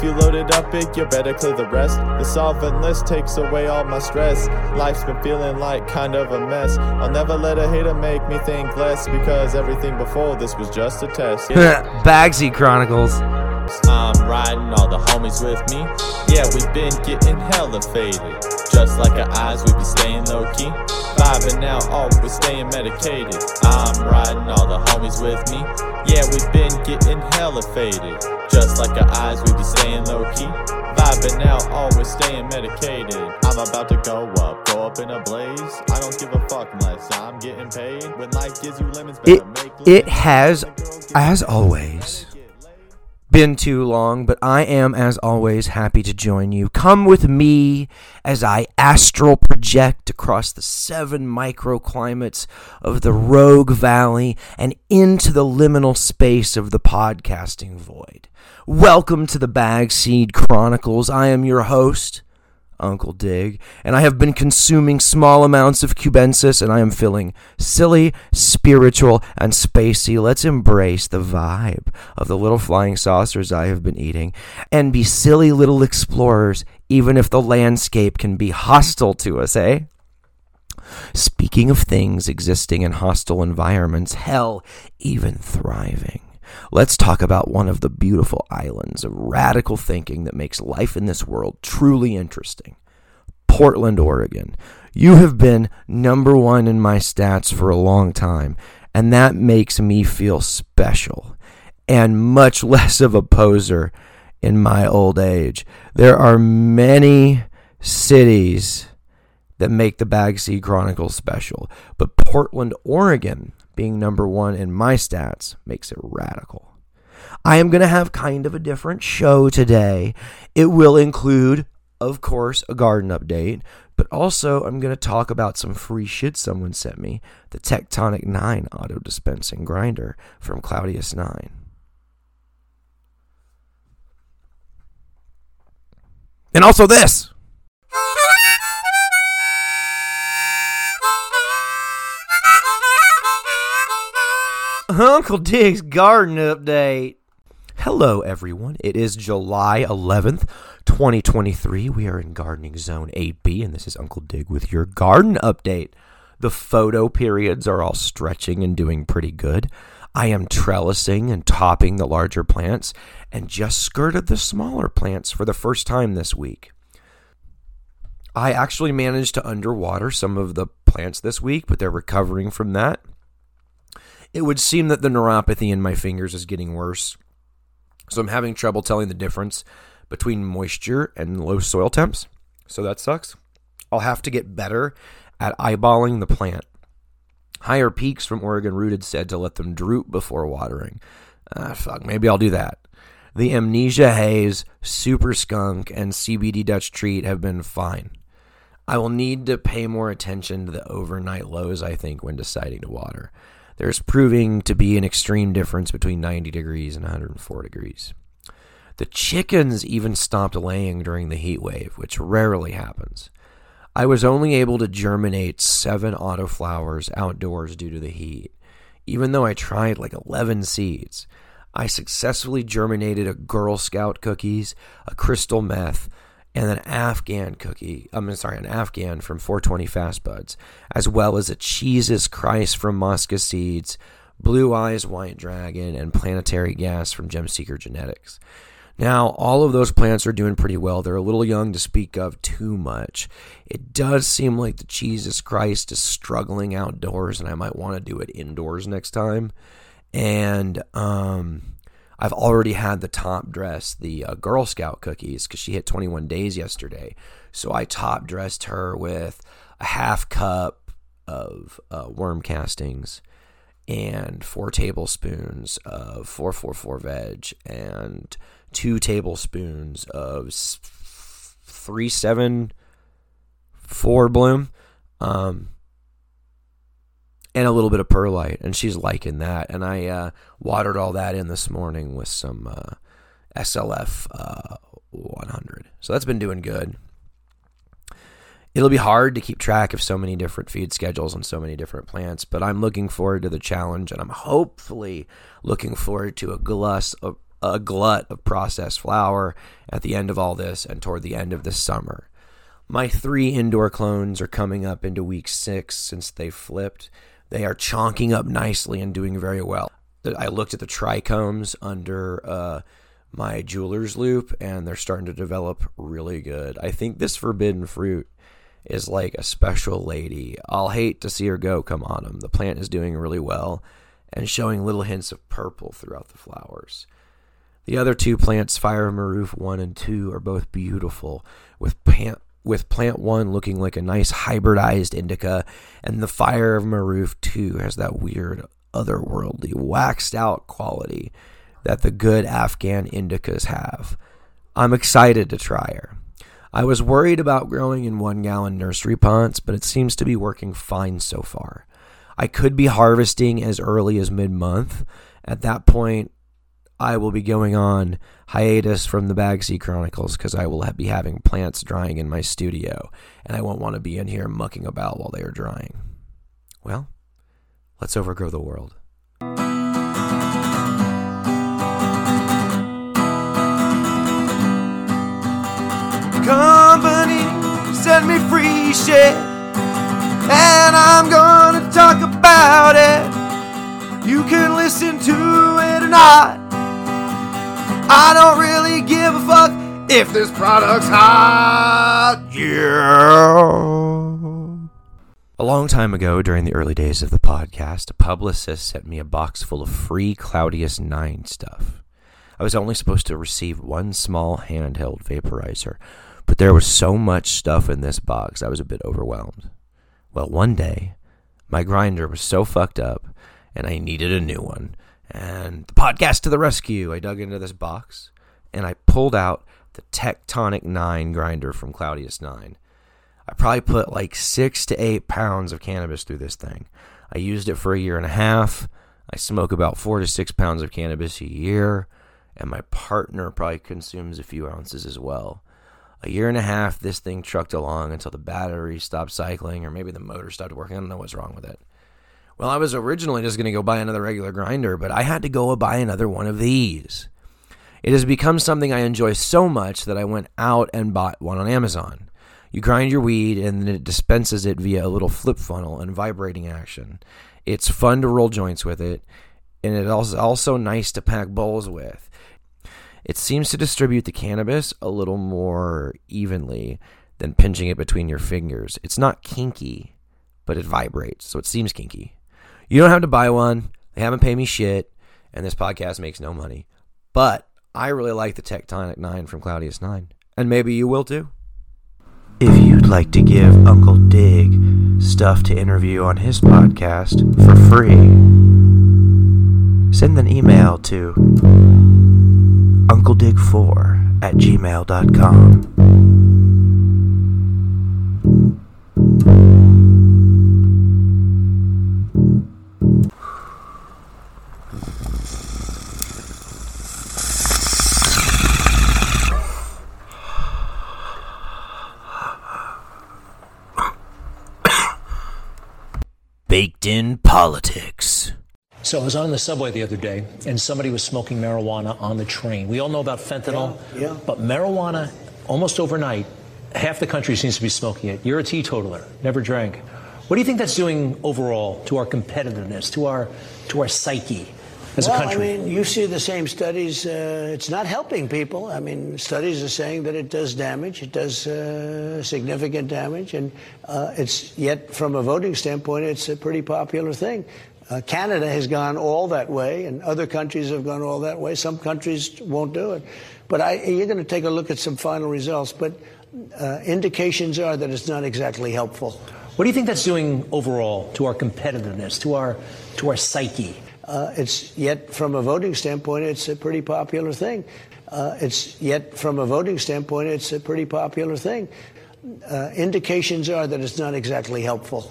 If you loaded up big, you better clear the rest. The solvent list takes away all my stress. Life's been feeling like kind of a mess. I'll never let a hater make me think less because everything before this was just a test. Yeah. Bag Seed Chronicles. I'm riding all the homies with me. Yeah, we've been getting hella faded. Just like our eyes, we be staying low key. Vibing out, always staying medicated. I'm riding all the homies with me. Yeah, we've been getting hella faded. Just like our eyes, we be staying low key. Vibing out, always staying medicated. I'm about to go up, go up in a blaze. I don't give a fuck unless I'm getting paid. When life gives you lemons, better It make it has, as always, been too long, but I am, as always, happy to join you. Come with me as I astral project across the seven microclimates of the Rogue Valley and into the liminal space of the podcasting void. Welcome to the Bag Seed Chronicles. I am your host, Uncle Dig, and I have been consuming small amounts of cubensis and I am feeling silly, spiritual, and spacey. Let's embrace the vibe of the little flying saucers I have been eating and be silly little explorers, even if the landscape can be hostile to us, eh? Speaking of things existing in hostile environments, hell, even thriving. Let's talk about one of the beautiful islands of radical thinking that makes life in this world truly interesting. Portland, Oregon. You have been number one in my stats for a long time, and that makes me feel special and much less of a poser in my old age. There are many cities that make the Bag Seed Chronicles special, but Portland, Oregon, being number one in my stats, makes it radical. I am going to have kind of a different show today. It will include, of course, a garden update, but also I'm going to talk about some free shit someone sent me the Tectonic 9 auto dispensing grinder from Cloudious 9. And also this. Uncle Dig's garden update. Hello, everyone. It is July 11th, 2023. We are in Gardening Zone 8B, and this is Uncle Dig with your garden update. The photo periods are all stretching and doing pretty good. I am trellising and topping the larger plants and just skirted the smaller plants for the first time this week. I actually managed to underwater some of the plants this week, but they're recovering from that. It would seem that the neuropathy in my fingers is getting worse. So I'm having trouble telling the difference between moisture and low soil temps. So that sucks. I'll have to get better at eyeballing the plant. Higher peaks from Oregon Rooted said to let them droop before watering. Ah, fuck, maybe I'll do that. The Amnesia Haze, Super Skunk, and CBD Dutch Treat have been fine. I will need to pay more attention to the overnight lows, I think, when deciding to water. There's proving to be an extreme difference between 90 degrees and 104 degrees. The chickens even stopped laying during the heat wave, which rarely happens. I was only able to germinate seven autoflowers outdoors due to the heat, even though I tried like 11 seeds. I successfully germinated a Girl Scout cookies, a crystal meth, and an Afghan cookie. I'm sorry, an Afghan from 420 Fast Buds, as well as a Jesus Christ from Mosca Seeds, Blue Eyes White Dragon, and Planetary Gas from Gemseeker Genetics. Now, all of those plants are doing pretty well. They're a little young to speak of too much. It does seem like the Jesus Christ is struggling outdoors, and I might want to do it indoors next time. And um, I've already had the top dress, the uh, Girl Scout cookies, because she hit 21 days yesterday. So I top dressed her with a half cup of uh, worm castings and four tablespoons of 444 veg and two tablespoons of 374 bloom um, and a little bit of perlite and she's liking that and i uh, watered all that in this morning with some uh, slf uh, 100 so that's been doing good it'll be hard to keep track of so many different feed schedules and so many different plants but i'm looking forward to the challenge and i'm hopefully looking forward to a glass of a glut of processed flower at the end of all this and toward the end of the summer. My three indoor clones are coming up into week six since they flipped. They are chonking up nicely and doing very well. I looked at the trichomes under uh, my jeweler's loupe, and they're starting to develop really good. I think this forbidden fruit is like a special lady. I'll hate to see her go come autumn. The plant is doing really well and showing little hints of purple throughout the flowers. The other two plants, Fire Maruf 1 and 2, are both beautiful, with plant, with plant 1 looking like a nice hybridized indica, and the Fire of Maruf 2 has that weird, otherworldly, waxed out quality that the good Afghan indicas have. I'm excited to try her. I was worried about growing in one gallon nursery pots, but it seems to be working fine so far. I could be harvesting as early as mid month. At that point, I will be going on hiatus from the Bag Seed Chronicles because I will be having plants drying in my studio, and I won't want to be in here mucking about while they are drying. Well, let's overgrow the world. Company send me free shit, and I'm gonna talk about it. You can listen to it or not. I don't really give a fuck if this product's hot. Yeah. A long time ago, during the early days of the podcast, a publicist sent me a box full of free Cloudious 9 stuff. I was only supposed to receive one small handheld vaporizer, but there was so much stuff in this box, I was a bit overwhelmed. Well, one day, my grinder was so fucked up, and I needed a new one and the podcast to the rescue. I dug into this box and I pulled out the Tectonic 9 grinder from Cloudious 9. I probably put like six to eight pounds of cannabis through this thing. I used it for a year and a half. I smoke about four to six pounds of cannabis a year, and my partner probably consumes a few ounces as well. A year and a half, this thing trucked along until the battery stopped cycling, or maybe the motor stopped working. I don't know what's wrong with it. Well, I was originally just going to go buy another regular grinder, but I had to go buy another one of these. It has become something I enjoy so much that I went out and bought one on Amazon. You grind your weed and then it dispenses it via a little flip funnel and vibrating action. It's fun to roll joints with it, and it is also nice to pack bowls with. It seems to distribute the cannabis a little more evenly than pinching it between your fingers. It's not kinky, but it vibrates, so it seems kinky. You don't have to buy one. They haven't paid me shit, and this podcast makes no money. But I really like the Tectonic 9 from Cloudious 9, and maybe you will too. If you'd like to give Uncle Dig stuff to interview on his podcast for free, send an email to uncledig4 at gmail.com. baked in politics. So I was on the subway the other day, and somebody was smoking marijuana on the train. We all know about fentanyl, yeah, yeah. but marijuana, almost overnight, half the country seems to be smoking it. You're a teetotaler, never drank. What do you think that's doing overall to our competitiveness, to our to our psyche? As well, a country? I mean, you see the same studies. Uh, it's not helping people. I mean, studies are saying that it does damage. It does uh, significant damage, and uh, it's yet from a voting standpoint, it's a pretty popular thing. Uh, Canada has gone all that way, and other countries have gone all that way. Some countries won't do it, but I, you're going to take a look at some final results. But uh, indications are that it's not exactly helpful. What do you think that's doing overall to our competitiveness, to our to our psyche? Uh, it's yet from a voting standpoint, it's a pretty popular thing. Uh, it's yet from a voting standpoint, it's a pretty popular thing. Uh, indications are that it's not exactly helpful.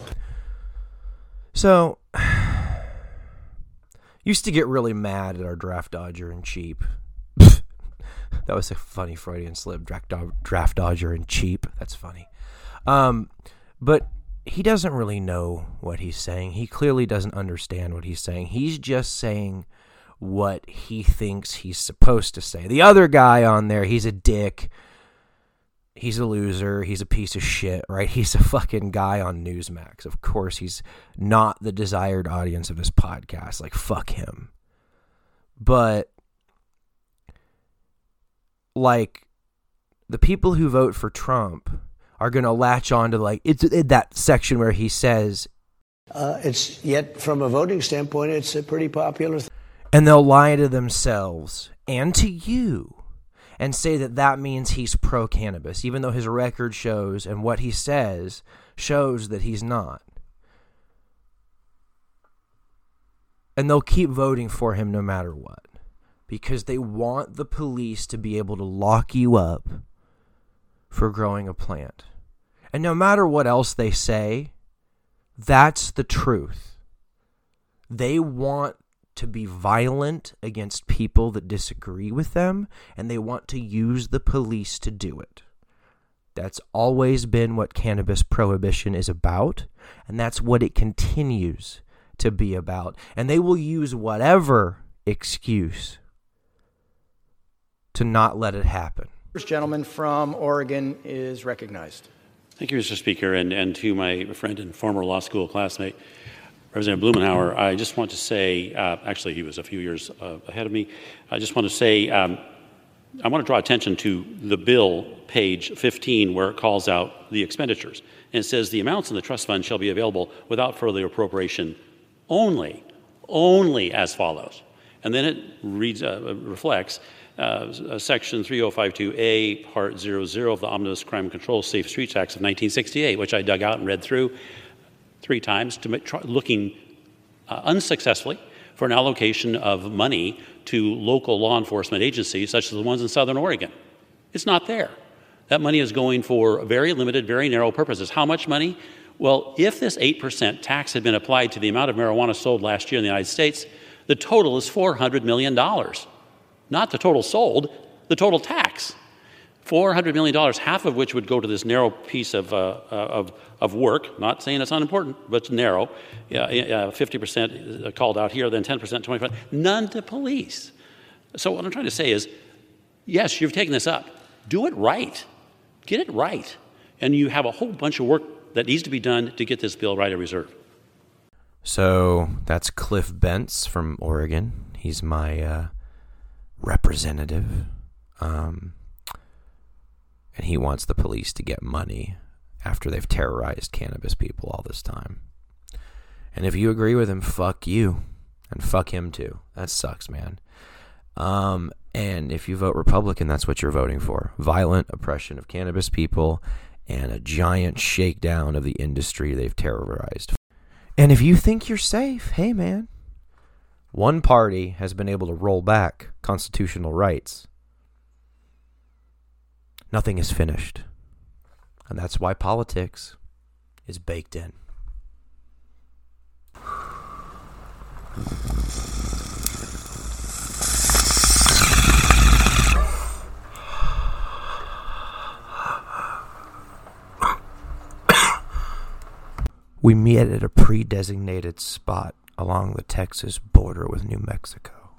So, used to get really mad at our draft dodger and cheap. that was a funny Freudian slip. Draft, draft dodger and cheap. That's funny. Um, but he doesn't really know what he's saying. He clearly doesn't understand what he's saying. He's just saying what he thinks he's supposed to say. The other guy on there, he's a dick. He's a loser. He's a piece of shit, right? He's a fucking guy on Newsmax. Of course, he's not the desired audience of this podcast. Like, fuck him. But, like, the people who vote for Trump are going to latch on to, like, it's that section where he says, uh, it's yet, from a voting standpoint, it's a pretty popular. Th- and they'll lie to themselves and to you and say that that means he's pro cannabis, even though his record shows and what he says shows that he's not. And they'll keep voting for him no matter what because they want the police to be able to lock you up for growing a plant. And no matter what else they say, that's the truth. They want to be violent against people that disagree with them, and they want to use the police to do it. That's always been what cannabis prohibition is about, and that's what it continues to be about. And they will use whatever excuse to not let it happen. First gentleman from Oregon is recognized. Thank you, Mr. Speaker, and, and to my friend and former law school classmate, Representative Blumenauer, I just want to say, uh, actually, he was a few years uh, ahead of me. I just want to say, um, I want to draw attention to the bill, page 15, where it calls out the expenditures. And it says the amounts in the trust fund shall be available without further appropriation only, only as follows. And then it reads, uh, reflects uh, Section 3052A, Part 00 of the Omnibus Crime Control Safe Streets Act of 1968, which I dug out and read through three times, to try, looking uh, unsuccessfully for an allocation of money to local law enforcement agencies, such as the ones in Southern Oregon. It's not there. That money is going for very limited, very narrow purposes. How much money? Well, if this 8% tax had been applied to the amount of marijuana sold last year in the United States, the total is $400 million not the total sold, the total tax. $400 million, half of which would go to this narrow piece of, uh, uh of, of work. Not saying it's unimportant, but it's narrow. Yeah, 50% called out here, then 10%, 25%, None to police. So, what I'm trying to say is yes, you've taken this up. Do it right. Get it right. And you have a whole bunch of work that needs to be done to get this bill right at reserve. So, that's Cliff Bentz from Oregon. He's my. Uh representative. Um, and he wants the police to get money after they've terrorized cannabis people all this time. And if you agree with him, fuck you. And fuck him too. That sucks, man. Um, and if you vote Republican, that's what you're voting for violent oppression of cannabis people and a giant shakedown of the industry they've terrorized. And if you think you're safe, hey, man, one party has been able to roll back constitutional rights. Nothing is finished. And that's why politics is baked in. We meet at a pre designated spot along the Texas border with New Mexico,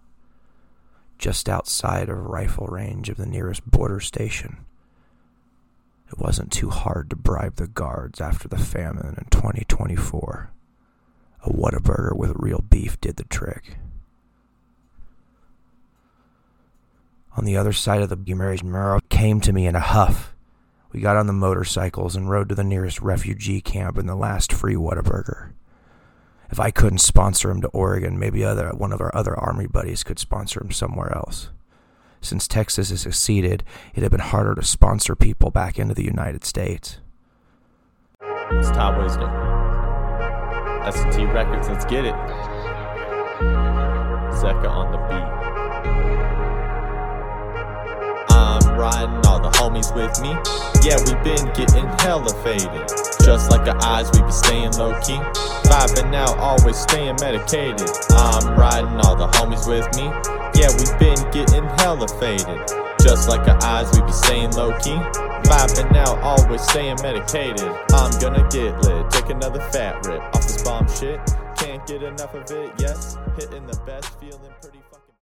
just outside of rifle range of the nearest border station. It wasn't too hard to bribe the guards after the famine in 2024. A Whataburger with real beef did the trick. On the other side of the marriage Murrow came to me in a huff. We got on the motorcycles and rode to the nearest refugee camp in the last free Whataburger if I couldn't sponsor him to Oregon, maybe other one of our other Army buddies could sponsor him somewhere else. Since Texas has seceded, it had been harder to sponsor people back into the United States. It's Top Wisdom. S&T Records, let's get it. Zeka on the beat. Homies with me. Yeah, we been getting hella faded. Just like our eyes, we be staying low key. Vibing out, always staying medicated. I'm riding, all the homies with me. Yeah, we been getting hella faded. Just like our eyes, we be staying low key. Vibing out, always staying medicated. I'm gonna get lit, take another fat rip off this bomb shit. Can't get enough of it, yes. Hitting the best, feeling pretty.